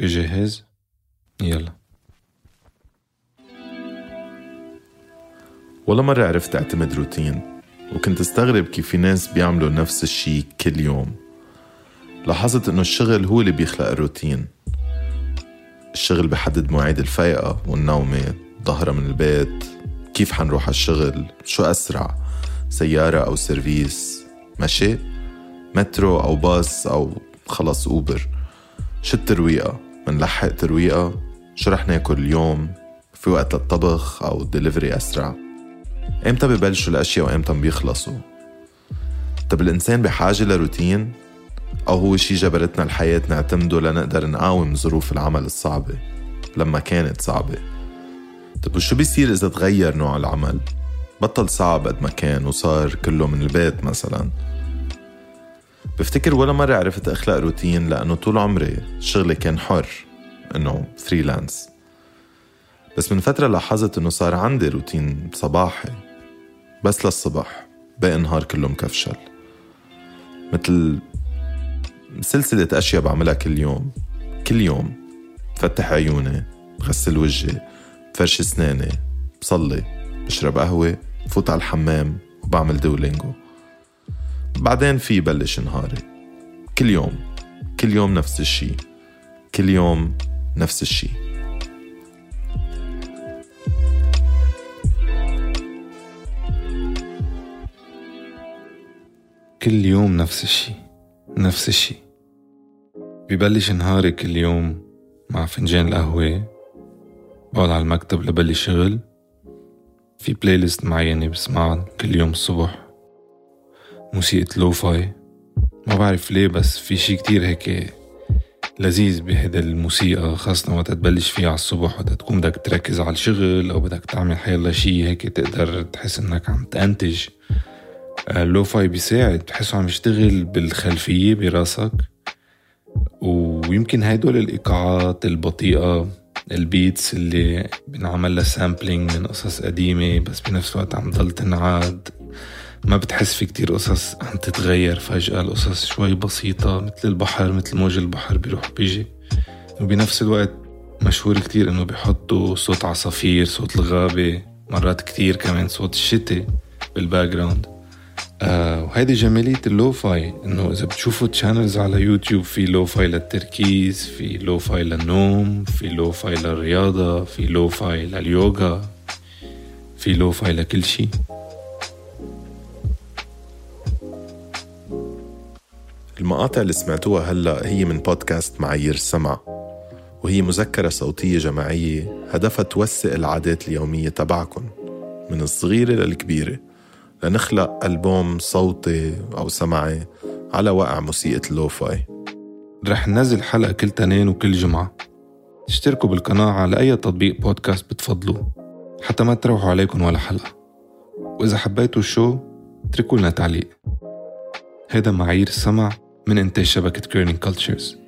جاهز يلا. ولا مرة عرفت أعتمد روتين وكنت أستغرب كيف في ناس بيعملوا نفس الشي كل يوم. لاحظت إنه الشغل هو اللي بيخلق الروتين. الشغل بحدد مواعيد الفيقة والنومة الضهرة من البيت كيف حنروح على الشغل شو أسرع سيارة أو سيرفيس مشي مترو أو باص أو خلص أوبر. شو الترويقة؟ منلحق ترويقة شو رح ناكل اليوم في وقت للطبخ أو دليفري أسرع. إمتى ببلشوا الأشياء وإمتى بيخلصوا؟ طب الإنسان بحاجة لروتين أو هو شي جبرتنا الحياة نعتمده لنقدر نقاوم ظروف العمل الصعبة لما كانت صعبة. طب وشو بيصير إذا تغير نوع العمل؟ بطل صعب قد ما كان وصار كله من البيت مثلا. بفتكر ولا مرة عرفت أخلق روتين لأنه طول عمري شغلي كان حر إنه فريلانس بس من فترة لاحظت إنه صار عندي روتين صباحي بس للصبح باقي النهار كله مكفشل. مثل سلسلة أشياء بعملها كل يوم. كل يوم بفتح عيوني بغسل وجهي بفرش أسناني بصلي بشرب قهوة بفوت على الحمام وبعمل دولينجو بعدين في بلش نهاري كل يوم. كل يوم نفس الشي. كل يوم نفس الشي. كل يوم نفس الشي. نفس الشي. ببلش نهاري كل يوم مع فنجان القهوة بقعد على المكتب لبلش شغل. في playlist معينة بسمعها كل يوم الصبح. موسيقى lo-fi. ما بعرف ليه بس في شي كتير هيك لذيذ بهيدا الموسيقى خاصة وقت تبلش فيها على الصبح وقت تكون بدك تركز على الشغل أو بدك تعمل حيلا شي هيك تقدر تحس إنك عم تنتج ال lo-fi آه، بيساعد بتحسه عم يشتغل بالخلفية براسك. ويمكن هيدول الإيقاعات البطيئة ال beats اللي بنعمل لها sampling من قصص قديمة بس بنفس الوقت عم ضل تنعاد. ما بتحس في كتير قصص عم تتغير فجأة القصص شوي بسيطة مثل البحر مثل موج البحر بيروح بيجي. وبنفس الوقت مشهور كتير إنه بيحطوا صوت عصافير صوت الغابة مرات كتير كمان صوت الشتاء بال background آه وهيدي جمالية ال lo-fi إنه إذا بتشوفوا channels على يوتيوب في lo-fi للتركيز في lo-fi للنوم في lo-fi للرياضة في lo-fi لليوغا في lo-fi لكل شي المقاطع اللي سمعتوها هلا هي من بودكاست معايير السمع وهي مذكرة صوتية جماعية هدفها توثق العادات اليومية تبعكن من الصغيرة للكبيرة لنخلق ألبوم صوتي أو سمعي على وقع موسيقى ال lo-fi. رح ننزل حلقة كل تنين وكل جمعة. اشتركوا بالقناة على أي تطبيق بودكاست بتفضلوه حتى ما تروحوا عليكم ولا حلقة. وإذا حبيتوا ال show اتركوا لنا تعليق. هذا معايير السمع من إنتاج شبكة Kerning Cultures